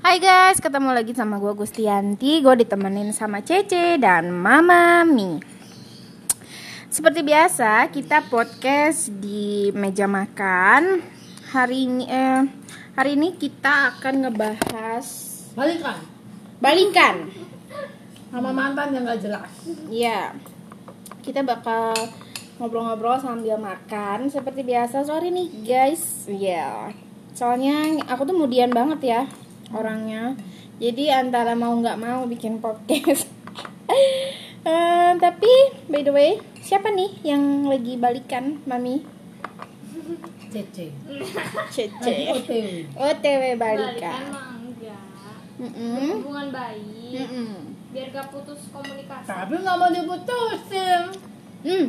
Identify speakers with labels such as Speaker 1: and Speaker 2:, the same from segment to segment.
Speaker 1: Hai guys, ketemu lagi sama gue Gustianti. Gue ditemenin sama Cece dan Mama Mi. Seperti biasa, kita podcast di meja makan. Hari ini, eh, hari ini kita akan ngebahas
Speaker 2: Balikan.
Speaker 1: Balikan.
Speaker 2: Sama mantan yang gak jelas.
Speaker 1: Iya. Kita bakal ngobrol-ngobrol sambil makan Seperti biasa. Sore nih guys. Iya. Soalnya aku tuh mudian banget ya orangnya jadi antara mau nggak mau bikin podcast Eh, tapi by the way siapa nih yang lagi balikan mami
Speaker 2: Cece.
Speaker 1: Cece
Speaker 2: OTW.
Speaker 1: OTW
Speaker 3: balikan hubungan baik
Speaker 1: Mm-mm.
Speaker 3: biar gak putus komunikasi
Speaker 2: Tapi gak mau diputusin.
Speaker 1: Hmm.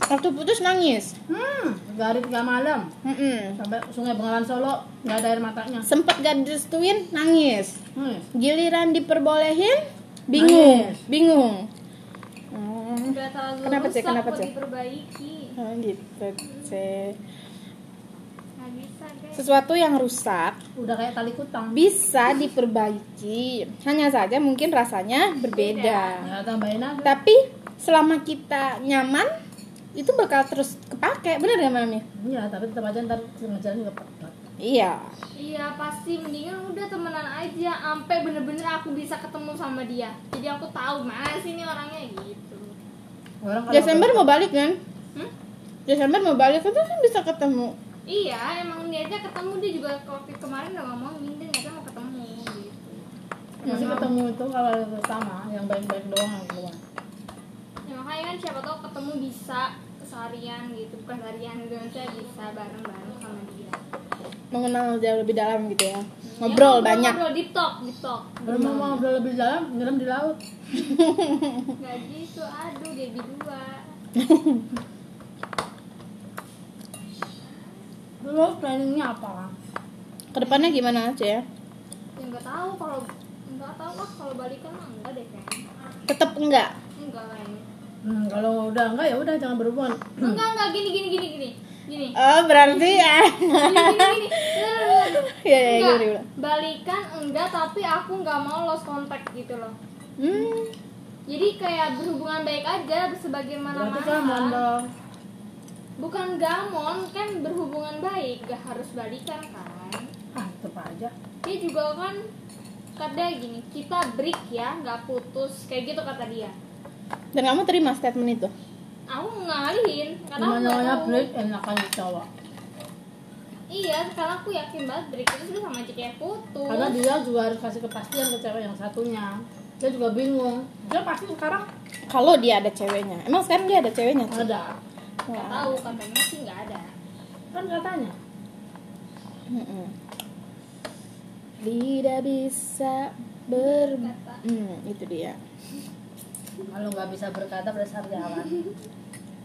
Speaker 1: Waktu putus nangis
Speaker 2: Hmm, hari tiga malam.
Speaker 1: Mm-mm.
Speaker 2: Sampai sungai Bengawan Solo nggak ada air matanya.
Speaker 1: sempet gak direstuin nangis
Speaker 2: Hmm.
Speaker 1: giliran diperbolehin bingung
Speaker 2: Nangis.
Speaker 1: bingung Hmm. Kenapa, Cek?
Speaker 3: rusak
Speaker 1: Kenapa, Cek?
Speaker 3: diperbaiki
Speaker 1: Oh, gitu
Speaker 3: guys
Speaker 1: sesuatu yang rusak
Speaker 2: Udah kayak tali kutang.
Speaker 1: bisa diperbaiki hanya saja mungkin rasanya berbeda
Speaker 2: Ya tambahin aja.
Speaker 1: tapi selama kita nyaman itu bakal terus kepake bener gak mami?
Speaker 2: Iya, tapi tetap aja ntar tengah jalan juga pekat.
Speaker 1: iya.
Speaker 3: Iya pasti. Mendingan udah temenan aja sampai bener-bener aku bisa ketemu sama dia. Jadi aku tahu mana sih ini orangnya gitu.
Speaker 2: Orang
Speaker 1: Desember mau balik kan?
Speaker 3: Hmm?
Speaker 1: Desember mau balik itu kan bisa ketemu.
Speaker 3: Iya emang dia aja ketemu. Dia juga waktu kemarin udah ngomongin dia nyata mau ketemu gitu.
Speaker 2: Masih ketemu itu kalau sama yang baik-baik doang yang keluar.
Speaker 3: ya makanya kan siapa tahu ketemu bisa seharian gitu bukan seharian gitu maksudnya bisa bareng-bareng sama dia.
Speaker 1: Mengenal jauh lebih dalam gitu ya? Ngobrol
Speaker 3: Ya,
Speaker 1: banyak.
Speaker 3: ngobrol deep talk deep talk.
Speaker 2: Belum mau ngobrol lebih dalam, nyelam di laut.
Speaker 3: nggak gitu aduh Debbie dua
Speaker 2: Lu planningnya apa?
Speaker 1: ke depannya gimana aja ya?
Speaker 3: Ya nggak tahu kalau nggak tahu lah kalau balikan mah enggak deh kayaknya.
Speaker 1: Tetap enggak
Speaker 2: Hmm, kalau udah enggak ya udah jangan berhubungan.
Speaker 3: enggak enggak gini gini gini gini gini.
Speaker 1: Oh berarti ya.
Speaker 3: Gini gini gini
Speaker 1: ya ya
Speaker 3: enggak balikan enggak tapi aku nggak mau lost contact gitu loh.
Speaker 1: Hmm.
Speaker 3: Jadi kayak berhubungan baik aja sebagaimana
Speaker 2: Berarti kan mondok.
Speaker 3: bukan gamon kan berhubungan baik gak harus balikan kan.
Speaker 2: Ah, tetep aja.
Speaker 3: dia juga kan kata gini kita break ya nggak putus kayak gitu kata dia
Speaker 1: dan kamu terima statement itu
Speaker 3: aku ngalihin karena aku
Speaker 2: Namanya break enakan di cowok.
Speaker 3: iya karena aku yakin banget break itu sudah sama cewek putus
Speaker 2: Karena dia juga harus kasih kepastian ke cewek yang satunya. Dia juga bingung. Dia pasti sekarang
Speaker 1: kalau dia ada ceweknya emang sekarang dia ada ceweknya
Speaker 2: ada.
Speaker 3: nggak
Speaker 1: Wah.
Speaker 3: tahu katanya sih nggak ada
Speaker 2: Kan katanya.
Speaker 1: Mm-mm. tidak bisa ber. Hmm, itu dia
Speaker 2: Kalau nggak bisa berkata berdasar jalan.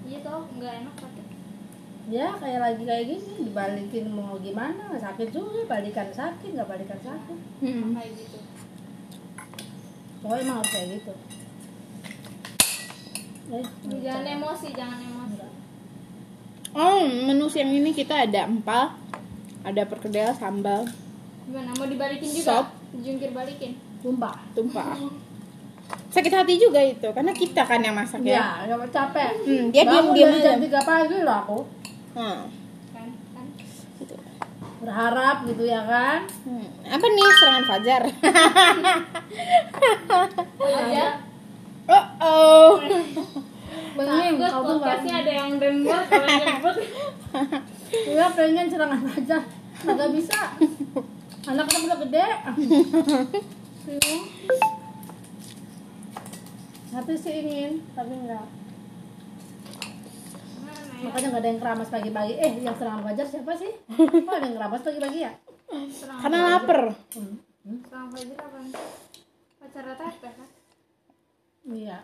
Speaker 3: iya tau nggak enak kata
Speaker 2: Ya kayak lagi kayak gini dibalikin mau gimana sakit juga balikan sakit nggak balikan sakit.
Speaker 1: Mm-mm.
Speaker 3: kayak gitu
Speaker 2: Pokoknya emang harus kayak gitu. Eh,
Speaker 3: jangan emosi jangan emosi
Speaker 1: oh menu siang ini kita ada empal ada perkedel sambal
Speaker 3: gimana mau dibalikin
Speaker 1: Sop.
Speaker 3: juga jungkir balikin
Speaker 2: tumpah.
Speaker 1: tumpah sakit hati juga itu karena kita kan yang masak ya
Speaker 2: Ya, capek.
Speaker 1: Hmm, dia diam-diam
Speaker 2: dari
Speaker 1: aja.
Speaker 2: jam tiga pagi loh aku.
Speaker 1: Hmm,
Speaker 3: kan kan
Speaker 1: gitu.
Speaker 2: Berharap gitu ya kan.
Speaker 1: Hmm, apa nih serangan fajar
Speaker 3: aja
Speaker 1: oh oh
Speaker 2: Pengen
Speaker 3: takut
Speaker 2: kau
Speaker 3: podcastnya ada yang denger kalau yang nyebut
Speaker 2: Iya pengen serangan aja. Nggak bisa. Anak kan udah gede. Hati sih ingin, tapi enggak.
Speaker 3: Ya?
Speaker 2: Makanya nggak ada yang keramas pagi-pagi. Eh, yang serangan fajar siapa sih? Kok ada yang keramas pagi-pagi ya?
Speaker 3: Serang
Speaker 1: karena lapar
Speaker 2: Hmm. Hmm?
Speaker 3: serang Fajar apa pacara teteh kan
Speaker 2: Iya.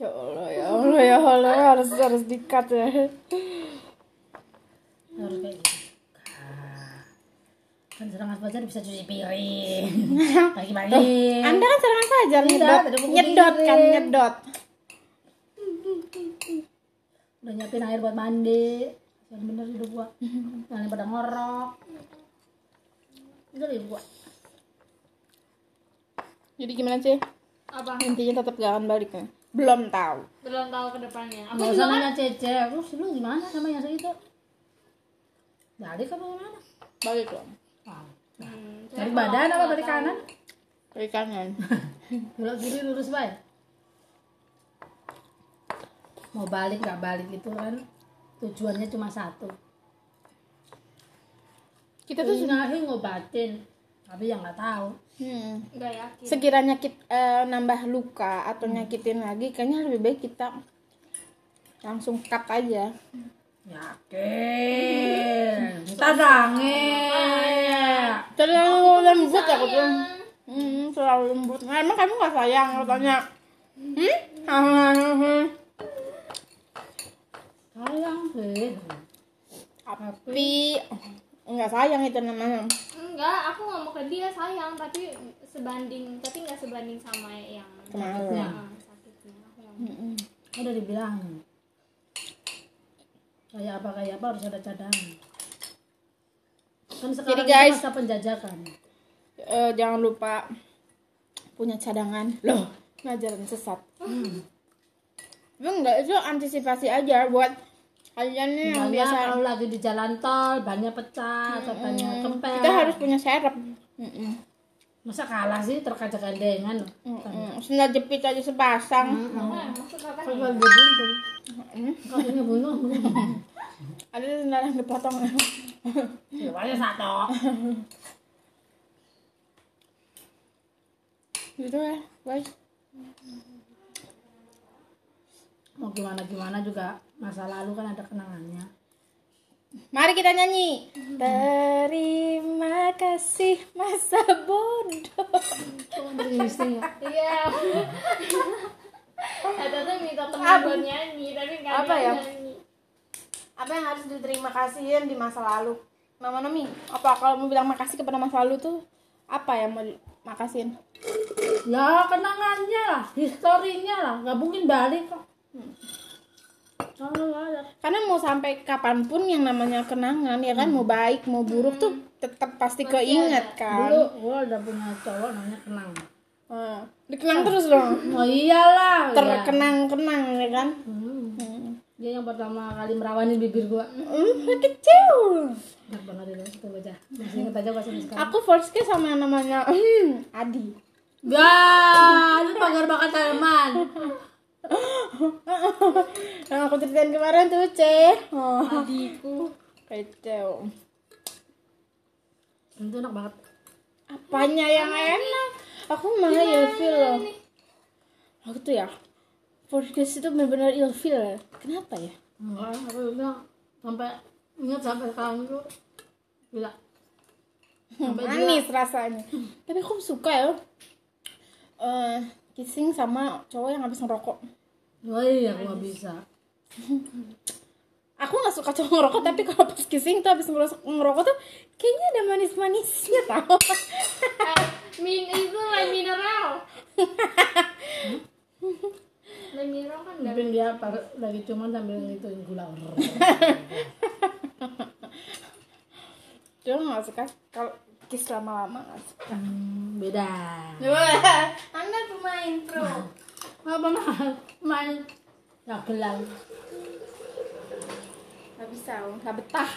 Speaker 1: ya allah ya allah ya allah harus harus dikat ya
Speaker 2: Harus kayak gitu. Kan serangan fajar bisa cuci piring. Pagi-pagi.
Speaker 1: anda kan serangan fajar
Speaker 2: Tidak,
Speaker 1: nyedot nyedot kan nyedot
Speaker 2: Udah nyiapin air buat mandi. Yang bener hidup gua. Yang pada ngorok. Itu hidup gua.
Speaker 1: Jadi gimana sih?
Speaker 3: apa
Speaker 1: Intinya tetap gak akan balik kan? Belum tahu.
Speaker 3: belum tahu ke depannya aku
Speaker 2: Nggak
Speaker 3: juga kan
Speaker 2: Cece, terus lu gimana sama yang itu? Balik apa gimana?
Speaker 1: Balik dong.
Speaker 3: Hmm,
Speaker 2: Dari badan apa dari kanan?
Speaker 1: Balik kanan.
Speaker 2: Belok kiri lurus baik. Mau balik nggak balik itu kan tujuannya cuma satu.
Speaker 1: Kita tuh
Speaker 2: Ngahi ngobatin, tapi yang nggak tahu.
Speaker 1: hmm,
Speaker 3: nggak yakin
Speaker 1: sekiranya kita nambah luka atau nyakitin lagi, kayaknya lebih baik kita langsung cut aja.
Speaker 2: Yakin. Tadangin.
Speaker 1: Terlalu lembut aku tuh. Hmm, terlalu lembut. Nah, emang kamu gak sayang katanya? Hmm? Hmm?
Speaker 2: Sayang sih.
Speaker 1: Tapi nggak sayang itu namanya.
Speaker 3: enggak aku ngomong ke dia sayang tapi sebanding tapi nggak sebanding sama yang
Speaker 1: Kemarin.
Speaker 3: Nah, sakitnya aku ngomong.
Speaker 2: Udah dibilang. Kayak apa kayak apa harus ada cadangan. Kan sekarang
Speaker 1: Jadi, guys-
Speaker 2: itu masa penjajakan.
Speaker 1: Eh, jangan lupa punya cadangan. Loh, ngajaran sesat.
Speaker 2: Hmm.
Speaker 1: Tapi enggak itu antisipasi aja buat kalian nih yang biasa.
Speaker 2: kalau lagi di jalan tol, bannya pecah, atau bannya kempes.
Speaker 1: Kita harus punya serep. Mm-mm.
Speaker 2: Masa kalah sih terkaca gandengan.
Speaker 1: Mm-mm. Sendal jepit aja sepasang.
Speaker 3: Maksud apa
Speaker 2: Kalau
Speaker 3: nih
Speaker 2: dia buntung. Kakinya bunuh.
Speaker 1: Ada sendal yang dipotong.
Speaker 2: Ya banyak satu.
Speaker 1: gitu ya, guys.
Speaker 2: Mau gimana gimana juga masa lalu kan ada kenangannya.
Speaker 1: Mari kita nyanyi. Terima kasih masa bodoh.
Speaker 2: Ya?
Speaker 3: iya ada tuh minta teman buat nyanyi tapi nggak
Speaker 1: Apa
Speaker 3: ada
Speaker 1: ya?
Speaker 3: nyanyi
Speaker 1: Apa yang harus diterima kasihin di masa lalu? Mama Nomi, apa kalau mau bilang makasih kepada masa lalu tuh apa yang mau makasihin?
Speaker 2: Ya kenangannya lah, historinya lah, nggak mungkin balik kok. Ada.
Speaker 1: Karena mau sampai kapan pun yang namanya kenangan ya kan mau baik mau buruk tuh tetap pasti keinget kan.
Speaker 2: Dulu gua udah punya cowok namanya kenang.
Speaker 1: Hmm. Dikenang terus dong.
Speaker 2: Oh iyalah. ya.
Speaker 1: Terkenang-kenang ya kan.
Speaker 2: Hmm.
Speaker 1: Hmm.
Speaker 2: Dia yang pertama kali merawani bibir gua.
Speaker 1: Hmm, kecil.
Speaker 2: Enak banget dulu itu. Masih inget aja sampai sekarang.
Speaker 1: Aku first kiss sama yang namanya hmm, Adi.
Speaker 2: Gak, itu pagar bakat tanaman.
Speaker 1: Yang aku ceritain kemarin tuh, Ce. Oh,
Speaker 3: adikku
Speaker 1: kecil.
Speaker 2: Itu enak banget.
Speaker 1: Apanya yang enak? Aku malah ilfil loh. Aku tuh ya, kiss itu benar-benar ilfil ya. Kenapa ya?
Speaker 2: Enggak, aku bilang sampai ingat sampai sekarang itu gila. Sampai
Speaker 1: Manis rasanya. Tapi aku suka ya. eh kissing sama cowok yang habis ngerokok.
Speaker 2: Wah iya, aku gak bisa.
Speaker 1: Aku nggak suka cowok ngerokok, tapi kalau pas kissing tuh habis ngerokok, ngerokok tuh kayaknya ada manis-manisnya tau.
Speaker 3: Eh, min itu lem mineral lem mineral kan
Speaker 2: Mungkin dia par- lagi cuman sambil ngituin gula.
Speaker 1: Dia nggak suka kalau kiss lama-lama nggak suka.
Speaker 2: Hmm, beda.
Speaker 1: Anda pemain pro.
Speaker 2: Apa mah main ya gelang.
Speaker 1: Gak bisa, nggak betah.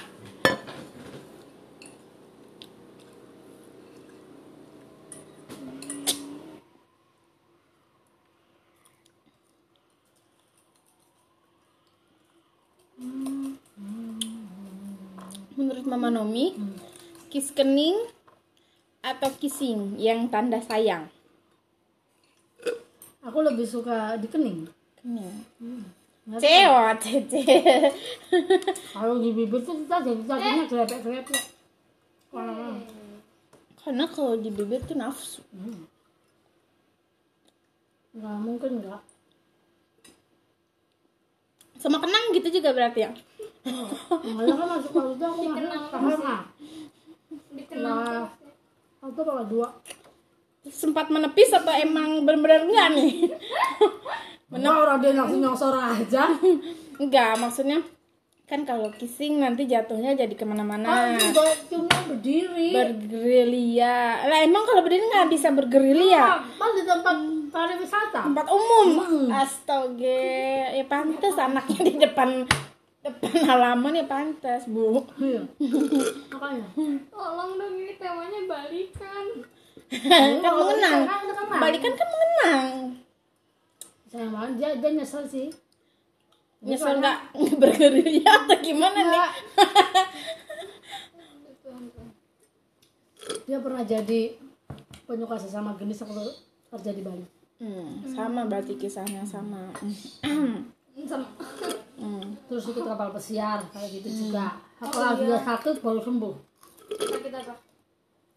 Speaker 1: Menurut Mama Nomi, kiss kening atau kissing yang tanda sayang?
Speaker 2: Aku lebih suka di kening.
Speaker 1: Kening.
Speaker 2: Tahu.
Speaker 1: Cewek, cece.
Speaker 2: Kalau di bibir tuh kita jadi jadinya gelepek-gelepek. Wah.
Speaker 1: Karena kalau di bibir tuh nafsu.
Speaker 2: Hmm. Nggak mungkin nggak.
Speaker 1: Sama kenang gitu juga berarti ya?
Speaker 2: Malah kan masuk kalau itu aku nggak
Speaker 3: Dikenang
Speaker 2: paham ah.
Speaker 3: dikenal
Speaker 2: Nah, aku kalau dua.
Speaker 1: Sempat menepis atau emang bener-bener enggak nih?
Speaker 2: Mana orang dia langsung nyosor aja.
Speaker 1: enggak, maksudnya kan kalau kissing nanti jatuhnya jadi ke mana-mana
Speaker 2: Kan juga cuma berdiri.
Speaker 1: bergerilya lah emang kalau berdiri nggak bisa bergerilya
Speaker 2: Kan di tempat pariwisata.
Speaker 1: tempat umum astaga ya pantas anaknya di depan depan halaman ya pantas bu
Speaker 2: Iya. Makanya.
Speaker 3: Tolong dong ini temanya balikan.
Speaker 1: Kan mengenang
Speaker 2: Kan kan
Speaker 1: balikan kan mengenang
Speaker 2: Sayang banget dia, dia nyesel sih.
Speaker 1: nyesel nggak bergerilya atau gimana nih
Speaker 2: Dia pernah jadi penyuka sesama jenis waktu kerja di Bali.
Speaker 1: Hmm, sama berarti kisahnya sama.
Speaker 3: Sama.
Speaker 1: Hmm.
Speaker 2: Terus ikut kapal pesiar kayak gitu juga. Apalagi dia sakit baru sembuh.
Speaker 3: Sakit apa?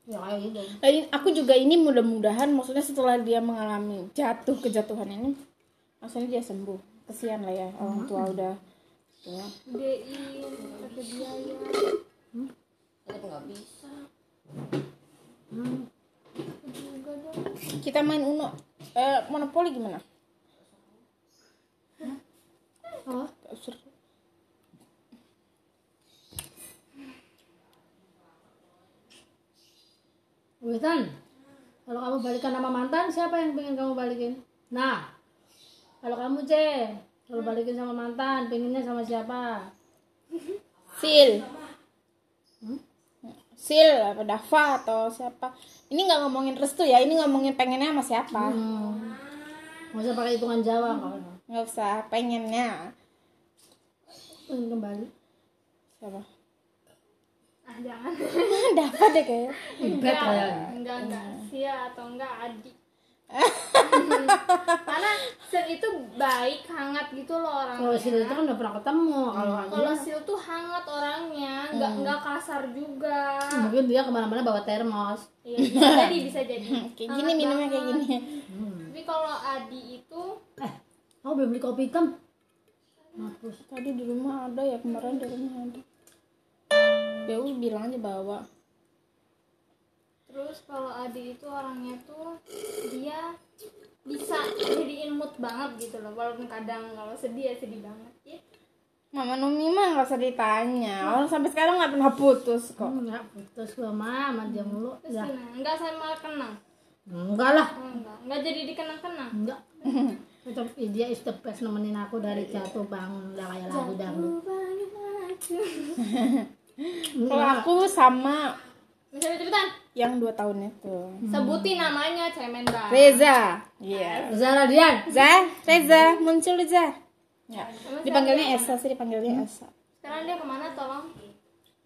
Speaker 2: Ya gitu.
Speaker 1: Lain aku juga ini mudah-mudahan maksudnya setelah dia mengalami jatuh kejatuhan ini, maksudnya dia sembuh. Kesian lah ya orang tua udah tua.
Speaker 3: DI pakai biaya. Tetap nggak bisa.
Speaker 2: Hmm.
Speaker 1: Kita main Uno. Eh, monopoli gimana?
Speaker 2: Oh, Witan, kalau kamu balikan sama mantan, siapa yang pengen kamu balikin? Nah, kalau kamu C, kalau balikin sama mantan, pengennya sama siapa?
Speaker 1: Sil. Sil apa Dava atau siapa? Ini nggak ngomongin restu ya, ini ngomongin pengennya sama siapa?
Speaker 2: Hmm. Nggak usah pakai hitungan Jawa kalau
Speaker 1: Nggak usah, pengennya
Speaker 2: pengen kembali.
Speaker 1: siapa?
Speaker 3: Jangan.
Speaker 1: Dava deh kayaknya.
Speaker 2: Ibet kayaknya.
Speaker 3: Enggak enggak Sia atau enggak Adi. Karena Sil itu baik, hangat gitu loh
Speaker 2: Kalau
Speaker 3: orangnya.
Speaker 2: si itu kan udah pernah ketemu. Kalau
Speaker 3: Kalau
Speaker 2: Adi,
Speaker 3: Sil tuh hangat orangnya, enggak enggak kasar juga.
Speaker 2: mungkin dia ke mana-mana bawa termos.
Speaker 3: Iya, bisa jadi, bisa jadi.
Speaker 1: Kayak gini minumnya kayak gini.
Speaker 3: Tapi kalau Adi itu
Speaker 2: Eh, belum beli kopi hitam? Mampus.
Speaker 1: Tadi di rumah ada ya kemarin di rumah ada. Udah bilang aja bawa.
Speaker 3: terus kalau Adi itu orangnya tuh dia bisa jadiin mood banget gitu loh walaupun kadang kalau sedih ya sedih banget ya
Speaker 1: Mama Numi mah nggak usah ditanya. Orang sampai sekarang nggak pernah putus kok.
Speaker 2: Enggak putus gua mah sama dia mulu. Ya.
Speaker 3: enggak sama kenang
Speaker 2: Enggak lah.
Speaker 3: oh, enggak enggak jadi dikenang-kenang
Speaker 2: Enggak. Tetap dia is the best nemenin aku dari jatuh bangun udah kayak lagu dangdut.
Speaker 1: Kalau aku sama
Speaker 3: bisa cepetan
Speaker 1: yang dua tahun itu.
Speaker 3: sebutin namanya cemen banget
Speaker 1: Reza. Iya.
Speaker 2: Zara Dian.
Speaker 1: Za, Reza, muncul Reza. Ya. Dipanggilnya Esa sih, dipanggilnya Esa.
Speaker 3: sekarang dia ke mana tolong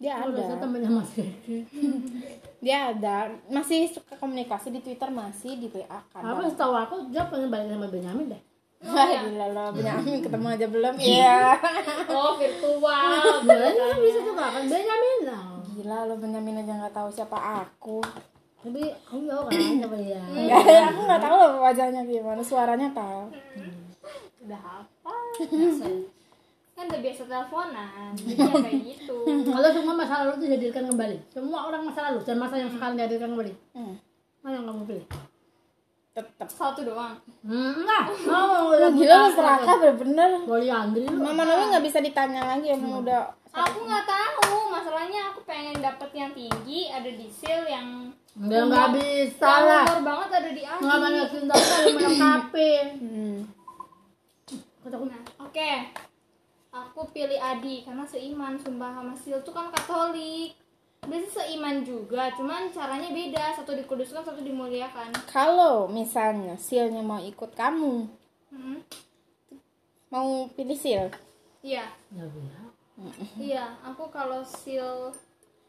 Speaker 1: Dia ada.
Speaker 2: temennya Mas Kiki.
Speaker 1: Dia ada. Masih suka komunikasi di Twitter masih di WA kan.
Speaker 2: Apa setahu aku dia pengen balik sama Benyamin deh.
Speaker 1: Wah, gila loh. Benyamin ketemu aja belum. Iya.
Speaker 3: oh virtual
Speaker 2: Bilangnya kan bisa juga kan Benyamin lah.
Speaker 1: Gila lo Benyamin aja nggak tahu siapa aku.
Speaker 2: Tapi aku tahu kan siapa dia.
Speaker 1: Enggak, ya, aku nggak tahu loh wajahnya gimana, suaranya tahu.
Speaker 3: udah apa kan udah biasa teleponan jadi ya kayak gitu
Speaker 2: Kalau semua masa lalu itu dihadirkan kembali. Semua orang masa lalu dan masa yang sekarang dihadirkan kembali.
Speaker 1: Hmm,
Speaker 2: Mana yang kamu pilih?
Speaker 1: Tetep.
Speaker 3: satu doang
Speaker 2: Hmm, enggak. Oh,
Speaker 1: Oh, gila lo serakah bener-bener.
Speaker 2: Lu.
Speaker 1: Mama Nomi nggak bisa ditanya lagi emang udah
Speaker 3: aku nggak tahu masalahnya aku pengen dapet yang tinggi ada di seal yang
Speaker 2: Udah nggak bisa
Speaker 3: yang
Speaker 2: lah.
Speaker 3: umur banget ada di
Speaker 2: Nggak banyak cinta kali melengkapi.
Speaker 1: hmm.
Speaker 2: Kataku
Speaker 3: Nah, oke aku pilih Adi karena seiman sumpah sama Sil tuh kan Katolik Biasanya seiman juga, cuman caranya beda. Satu dikuduskan, satu dimuliakan.
Speaker 1: Kalau misalnya silnya mau ikut kamu,
Speaker 3: Hmm.
Speaker 1: mau pilih sil.
Speaker 3: Iya,
Speaker 2: Ya
Speaker 3: iya. Aku kalau Sil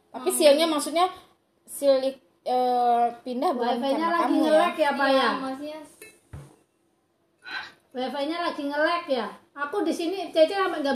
Speaker 1: Tapi silnya maksudnya sil eh, pindah bukan
Speaker 2: Wifi-nya
Speaker 1: karena
Speaker 2: lagi
Speaker 1: kamu ya.
Speaker 2: nge-lag ya, Pak
Speaker 3: Iya,
Speaker 2: ya?
Speaker 3: maksudnya
Speaker 2: Wifi-nya lagi nge-lag ya. Aku di sini Cece sampai nggak